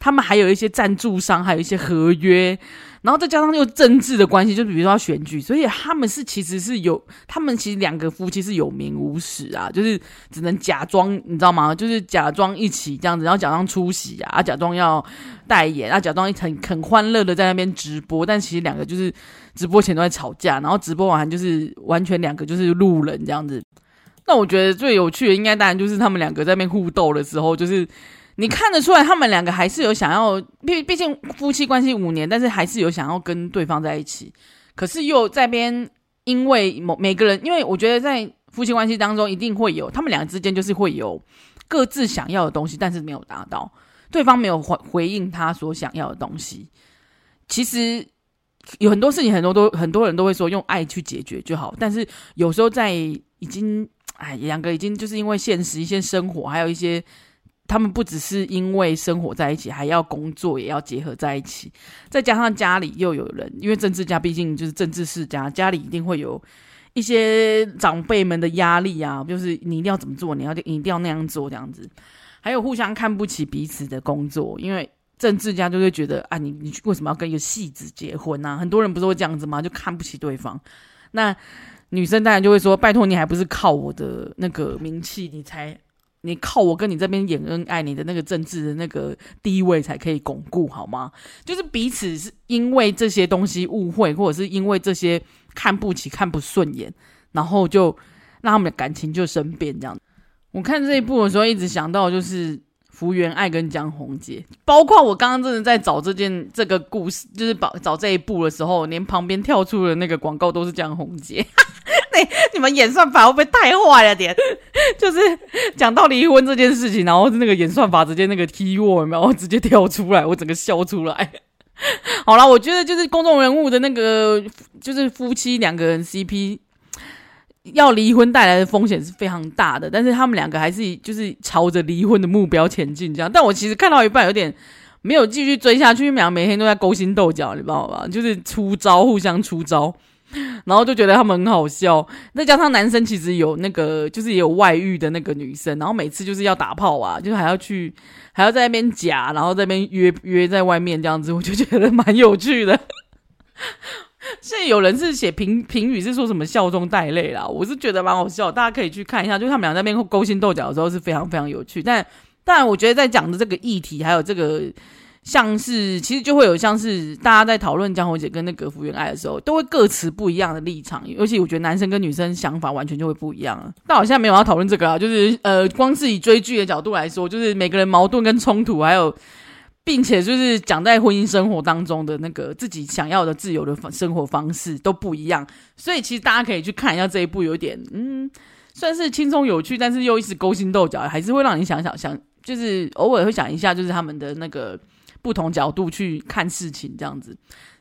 他们还有一些赞助商，还有一些合约。然后再加上又政治的关系，就比如说要选举，所以他们是其实是有，他们其实两个夫妻是有名无实啊，就是只能假装，你知道吗？就是假装一起这样子，然后假装出席啊，假装要代言啊，假装很很欢乐的在那边直播，但其实两个就是直播前都在吵架，然后直播完就是完全两个就是路人这样子。那我觉得最有趣的应该当然就是他们两个在那边互斗的时候，就是。你看得出来，他们两个还是有想要，毕毕竟夫妻关系五年，但是还是有想要跟对方在一起。可是又在边，因为某每个人，因为我觉得在夫妻关系当中，一定会有他们两个之间就是会有各自想要的东西，但是没有达到，对方没有回回应他所想要的东西。其实有很多事情，很多都很多人都会说用爱去解决就好，但是有时候在已经哎，两个已经就是因为现实一些生活，还有一些。他们不只是因为生活在一起，还要工作，也要结合在一起。再加上家里又有人，因为政治家毕竟就是政治世家，家里一定会有一些长辈们的压力啊，就是你一定要怎么做，你要一定要那样做这样子。还有互相看不起彼此的工作，因为政治家就会觉得啊，你你为什么要跟一个戏子结婚啊？很多人不是会这样子吗？就看不起对方。那女生当然就会说，拜托你还不是靠我的那个名气，你才。你靠我跟你这边演恩爱，你的那个政治的那个地位才可以巩固，好吗？就是彼此是因为这些东西误会，或者是因为这些看不起、看不顺眼，然后就让他们的感情就生变这样。我看这一部的时候，一直想到就是福原爱跟江宏杰，包括我刚刚真的在找这件这个故事，就是找找这一部的时候，连旁边跳出的那个广告都是江宏杰。你们演算法会不会太坏了点？就是讲到离婚这件事情，然后那个演算法直接那个 keyword，然后直接跳出来，我整个笑出来。好啦，我觉得就是公众人物的那个，就是夫妻两个人 CP 要离婚带来的风险是非常大的，但是他们两个还是就是朝着离婚的目标前进这样。但我其实看到一半有点没有继续追下去，因为两个每天都在勾心斗角，你知道吧？就是出招，互相出招。然后就觉得他们很好笑，再加上男生其实有那个，就是也有外遇的那个女生，然后每次就是要打炮啊，就是还要去，还要在那边夹，然后在那边约约在外面这样子，我就觉得蛮有趣的。现在有人是写评评语是说什么笑中带泪啦，我是觉得蛮好笑，大家可以去看一下，就是他们俩在那边勾心斗角的时候是非常非常有趣，但但我觉得在讲的这个议题还有这个。像是其实就会有像是大家在讨论江宏杰跟那个福原爱的时候，都会各持不一样的立场，尤其我觉得男生跟女生想法完全就会不一样了。但好像没有要讨论这个啊，就是呃，光是以追剧的角度来说，就是每个人矛盾跟冲突，还有并且就是讲在婚姻生活当中的那个自己想要的自由的生活方式都不一样，所以其实大家可以去看一下这一部，有点嗯，算是轻松有趣，但是又一直勾心斗角，还是会让你想想想，就是偶尔会想一下，就是他们的那个。不同角度去看事情，这样子，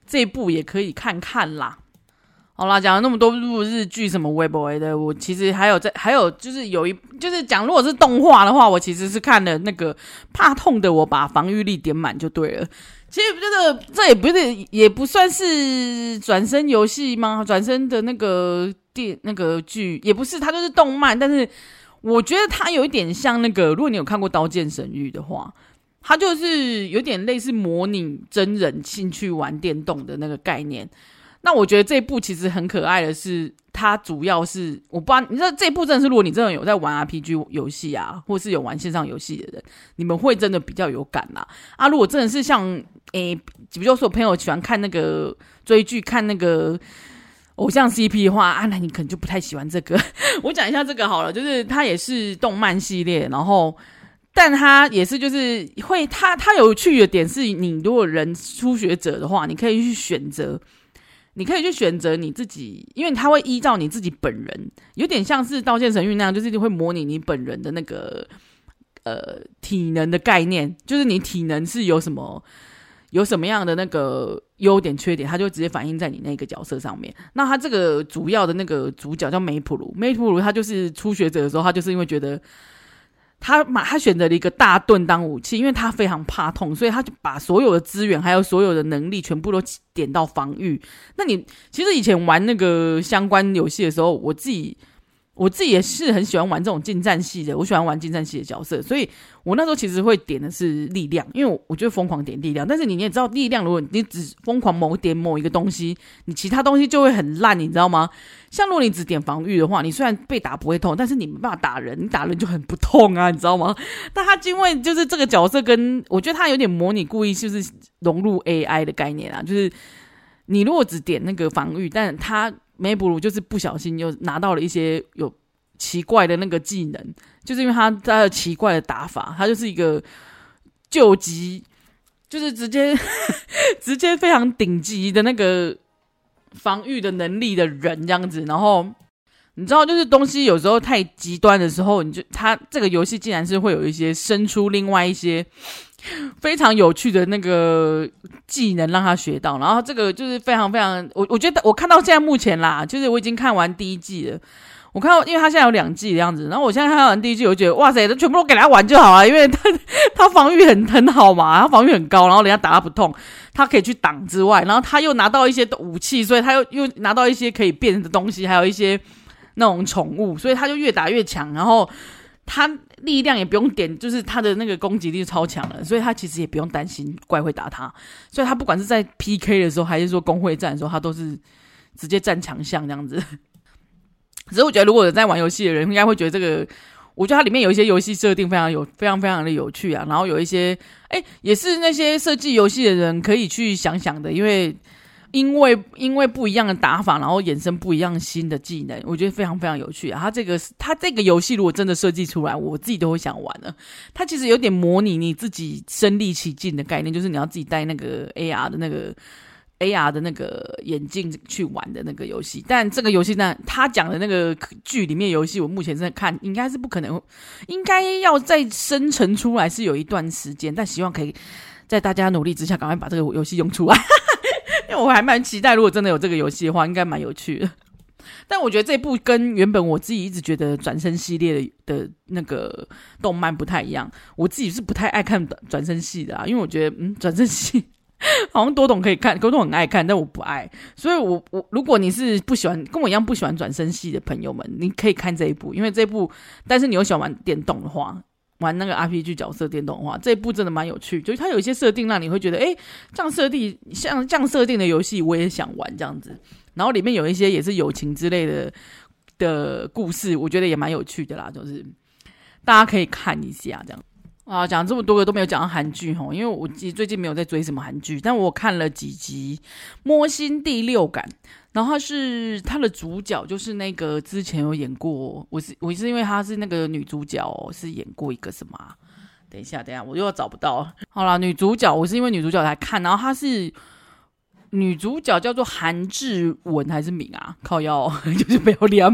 这一部也可以看看啦。好啦，讲了那么多部日剧什么 Web 的，我其实还有在，还有就是有一，就是讲如果是动画的话，我其实是看了那个怕痛的，我把防御力点满就对了。其实这个这也不是，也不算是转身游戏吗？转身的那个电那个剧也不是，它就是动漫，但是我觉得它有一点像那个，如果你有看过《刀剑神域》的话。它就是有点类似模拟真人进去玩电动的那个概念。那我觉得这一部其实很可爱的是，它主要是我不知道，你知道这一部真的是，如果你真的有在玩 RPG 游戏啊，或是有玩线上游戏的人，你们会真的比较有感啦。啊，如果真的是像诶，比如说我朋友喜欢看那个追剧、看那个偶像 CP 的话，啊，那你可能就不太喜欢这个。我讲一下这个好了，就是它也是动漫系列，然后。但他也是就是会，他他有趣的点是，你如果人初学者的话，你可以去选择，你可以去选择你自己，因为他会依照你自己本人，有点像是刀剑神域那样，就是会模拟你本人的那个呃体能的概念，就是你体能是有什么。有什么样的那个优点缺点，他就直接反映在你那个角色上面。那他这个主要的那个主角叫梅普鲁，梅普鲁他就是初学者的时候，他就是因为觉得他马他选择了一个大盾当武器，因为他非常怕痛，所以他就把所有的资源还有所有的能力全部都点到防御。那你其实以前玩那个相关游戏的时候，我自己。我自己也是很喜欢玩这种近战系的，我喜欢玩近战系的角色，所以我那时候其实会点的是力量，因为我我就疯狂点力量。但是你也知道，力量如果你只疯狂某点某一个东西，你其他东西就会很烂，你知道吗？像如果你只点防御的话，你虽然被打不会痛，但是你没办法打人，你打人就很不痛啊，你知道吗？但他因为就是这个角色跟我觉得他有点模拟故意就是融入 AI 的概念啊，就是你如果只点那个防御，但他。梅布鲁就是不小心又拿到了一些有奇怪的那个技能，就是因为他他的奇怪的打法，他就是一个救急，就是直接 直接非常顶级的那个防御的能力的人这样子。然后你知道，就是东西有时候太极端的时候，你就他这个游戏竟然是会有一些生出另外一些。非常有趣的那个技能让他学到，然后这个就是非常非常，我我觉得我看到现在目前啦，就是我已经看完第一季了。我看到，因为他现在有两季的样子，然后我现在看完第一季，我觉得哇塞，都全部都给他玩就好了，因为他 他防御很很好嘛，他防御很高，然后人家打他不痛，他可以去挡之外，然后他又拿到一些武器，所以他又又拿到一些可以变的东西，还有一些那种宠物，所以他就越打越强，然后。他力量也不用点，就是他的那个攻击力超强了，所以他其实也不用担心怪会打他，所以他不管是在 PK 的时候，还是说公会战的时候，他都是直接站强项这样子。只是我觉得，如果在玩游戏的人，应该会觉得这个，我觉得它里面有一些游戏设定非常有，非常非常的有趣啊，然后有一些，哎，也是那些设计游戏的人可以去想想的，因为。因为因为不一样的打法，然后衍生不一样新的技能，我觉得非常非常有趣啊！它这个它这个游戏如果真的设计出来，我自己都会想玩的。它其实有点模拟你自己身临其境的概念，就是你要自己戴那个 AR 的那个 AR 的那个眼镜去玩的那个游戏。但这个游戏呢，他讲的那个剧里面游戏，我目前在看，应该是不可能，应该要再生成出来是有一段时间，但希望可以在大家努力之下，赶快把这个游戏用出来。因为我还蛮期待，如果真的有这个游戏的话，应该蛮有趣的。但我觉得这部跟原本我自己一直觉得转生系列的的那个动漫不太一样。我自己是不太爱看转生系的啊，因为我觉得嗯，转生系好像多懂可以看，多懂很爱看，但我不爱。所以我我如果你是不喜欢跟我一样不喜欢转生系的朋友们，你可以看这一部，因为这一部，但是你又喜欢玩电动的话。玩那个 RPG 角色电动的话，这一部真的蛮有趣，就是它有一些设定让你会觉得，哎，这样设定像这样设定的游戏我也想玩这样子。然后里面有一些也是友情之类的的故事，我觉得也蛮有趣的啦，就是大家可以看一下这样。啊，讲这么多个都没有讲到韩剧齁，因为我其实最近没有在追什么韩剧，但我看了几集《摸心第六感》，然后他是他的主角就是那个之前有演过，我是我是因为他是那个女主角是演过一个什么？等一下，等一下，我又要找不到。好了，女主角我是因为女主角来看，然后她是女主角叫做韩志文还是敏啊？靠腰 就是没有脸。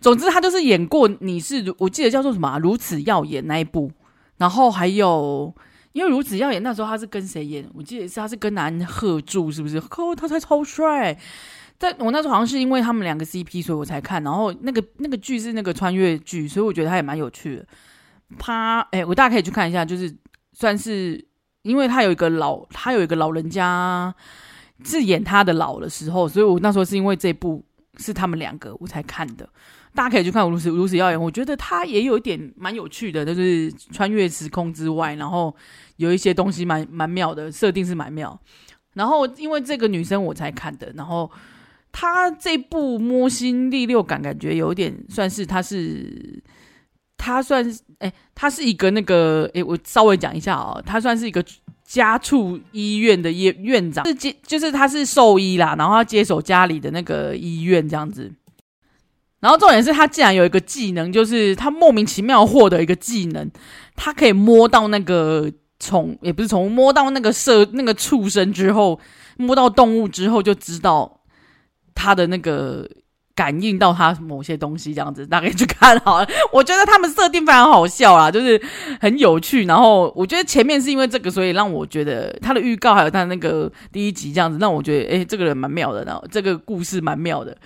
总之她就是演过，你是我记得叫做什么？如此耀眼那一部。然后还有，因为如此耀眼，那时候他是跟谁演？我记得是他是跟南赫柱，是不是？哦，他才超帅。但我那时候好像是因为他们两个 CP，所以我才看。然后那个那个剧是那个穿越剧，所以我觉得他也蛮有趣的。他哎，我大家可以去看一下，就是算是因为他有一个老，他有一个老人家是演他的老的时候，所以我那时候是因为这部是他们两个我才看的。大家可以去看《如此如此耀眼》，我觉得它也有一点蛮有趣的，就是穿越时空之外，然后有一些东西蛮蛮妙的，设定是蛮妙。然后因为这个女生我才看的，然后他这部《摸心第六感》感觉有点算是他是他算是哎，他是一个那个哎，我稍微讲一下哦，他算是一个家畜医院的院院长，是接就是他是兽医啦，然后他接手家里的那个医院这样子。然后重点是他竟然有一个技能，就是他莫名其妙获得一个技能，他可以摸到那个虫，也不是虫，摸到那个射那个畜生之后，摸到动物之后就知道他的那个。感应到他某些东西，这样子大概去看好了。我觉得他们设定非常好笑啦，就是很有趣。然后我觉得前面是因为这个，所以让我觉得他的预告还有他那个第一集这样子，让我觉得诶，这个人蛮妙的，然后这个故事蛮妙的，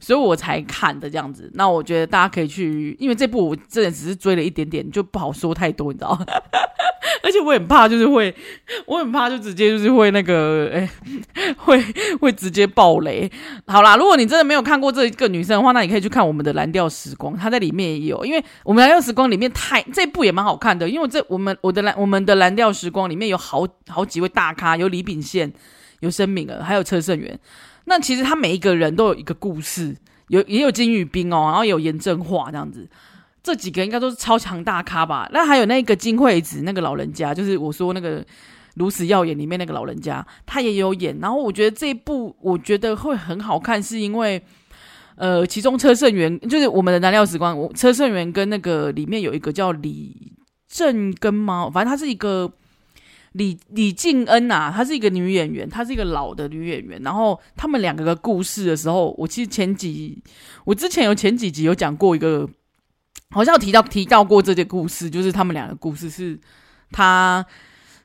所以我才看的这样子。那我觉得大家可以去，因为这部我真的只是追了一点点，就不好说太多，你知道？而且我很怕，就是会，我很怕就直接就是会那个，哎、会会直接爆雷。好啦，如果你真的没有看过这个女生的话，那你可以去看我们的蓝调时光，她在里面也有。因为我们蓝调时光里面太这部也蛮好看的，因为这我们我的蓝我们的蓝调时光里面有好好几位大咖，有李秉宪，有申敏儿，还有车胜元。那其实他每一个人都有一个故事，有也有金宇彬哦，然后有严正化这样子。这几个应该都是超强大咖吧？那还有那个金惠子那个老人家，就是我说那个《如此耀眼》里面那个老人家，他也有演。然后我觉得这一部我觉得会很好看，是因为呃，其中车胜元就是我们的燃料时光，车胜元跟那个里面有一个叫李正根吗？反正他是一个李李静恩呐、啊，她是一个女演员，她是一个老的女演员。然后他们两个的故事的时候，我其实前几我之前有前几集有讲过一个。好像提到提到过这些故事，就是他们两个故事是，他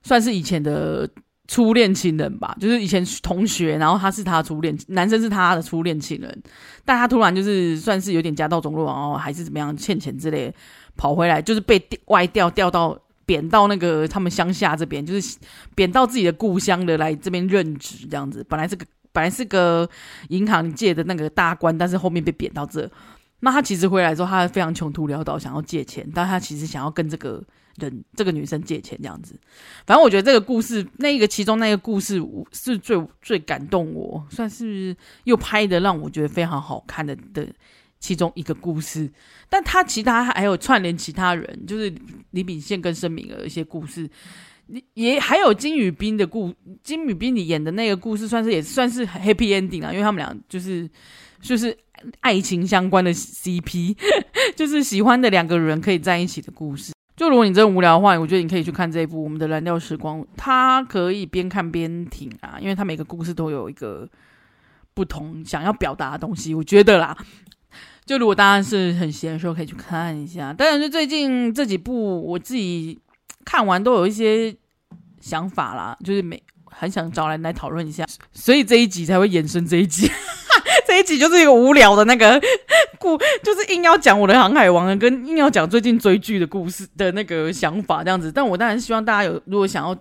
算是以前的初恋情人吧，就是以前同学，然后他是他初恋，男生是他的初恋情人，但他突然就是算是有点家道中落，然后还是怎么样欠钱之类，跑回来就是被外调调到贬到那个他们乡下这边，就是贬到自己的故乡的来这边任职这样子，本来是个本来是个银行界的那个大官，但是后面被贬到这。那他其实回来之后，他非常穷途潦倒，想要借钱，但他其实想要跟这个人、这个女生借钱这样子。反正我觉得这个故事，那个其中那个故事是最最感动我，算是又拍的让我觉得非常好看的的其中一个故事。但他其他还有串联其他人，就是李秉宪跟申敏儿一些故事，也还有金宇彬的故，金宇彬你演的那个故事，算是也算是 happy ending 啊，因为他们俩就是就是。爱情相关的 CP，就是喜欢的两个人可以在一起的故事。就如果你真的无聊的话，我觉得你可以去看这一部《我们的蓝调时光》，它可以边看边听啊，因为它每个故事都有一个不同想要表达的东西。我觉得啦，就如果大家是很闲的时候，可以去看一下。当然，就最近这几部我自己看完都有一些想法啦，就是每很想找人来讨论一下，所以这一集才会衍生这一集。这一集就是一个无聊的那个故，就是硬要讲我的航海王，跟硬要讲最近追剧的故事的那个想法这样子。但我当然希望大家有，如果想要，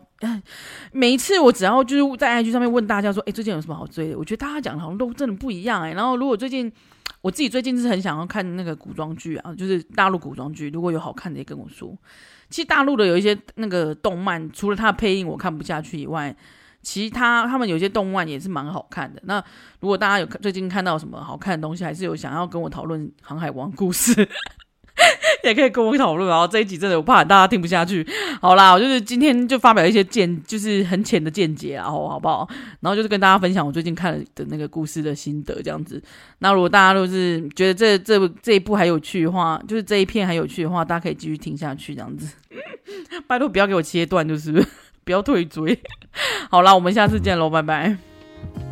每一次我只要就是在 IG 上面问大家说，哎，最近有什么好追的？我觉得大家讲的好像都真的不一样哎。然后如果最近我自己最近是很想要看那个古装剧啊，就是大陆古装剧，如果有好看的也跟我说。其实大陆的有一些那个动漫，除了它的配音我看不下去以外。其他他们有些动漫也是蛮好看的。那如果大家有最近看到什么好看的东西，还是有想要跟我讨论《航海王》故事，也可以跟我讨论。然后这一集真的我怕大家听不下去。好啦，我就是今天就发表一些见，就是很浅的见解，然后好不好？然后就是跟大家分享我最近看的那个故事的心得，这样子。那如果大家都是觉得这这这一部还有趣的话，就是这一片还有趣的话，大家可以继续听下去，这样子。拜托不要给我切断，就是。不要退追，好啦，我们下次见喽，拜拜。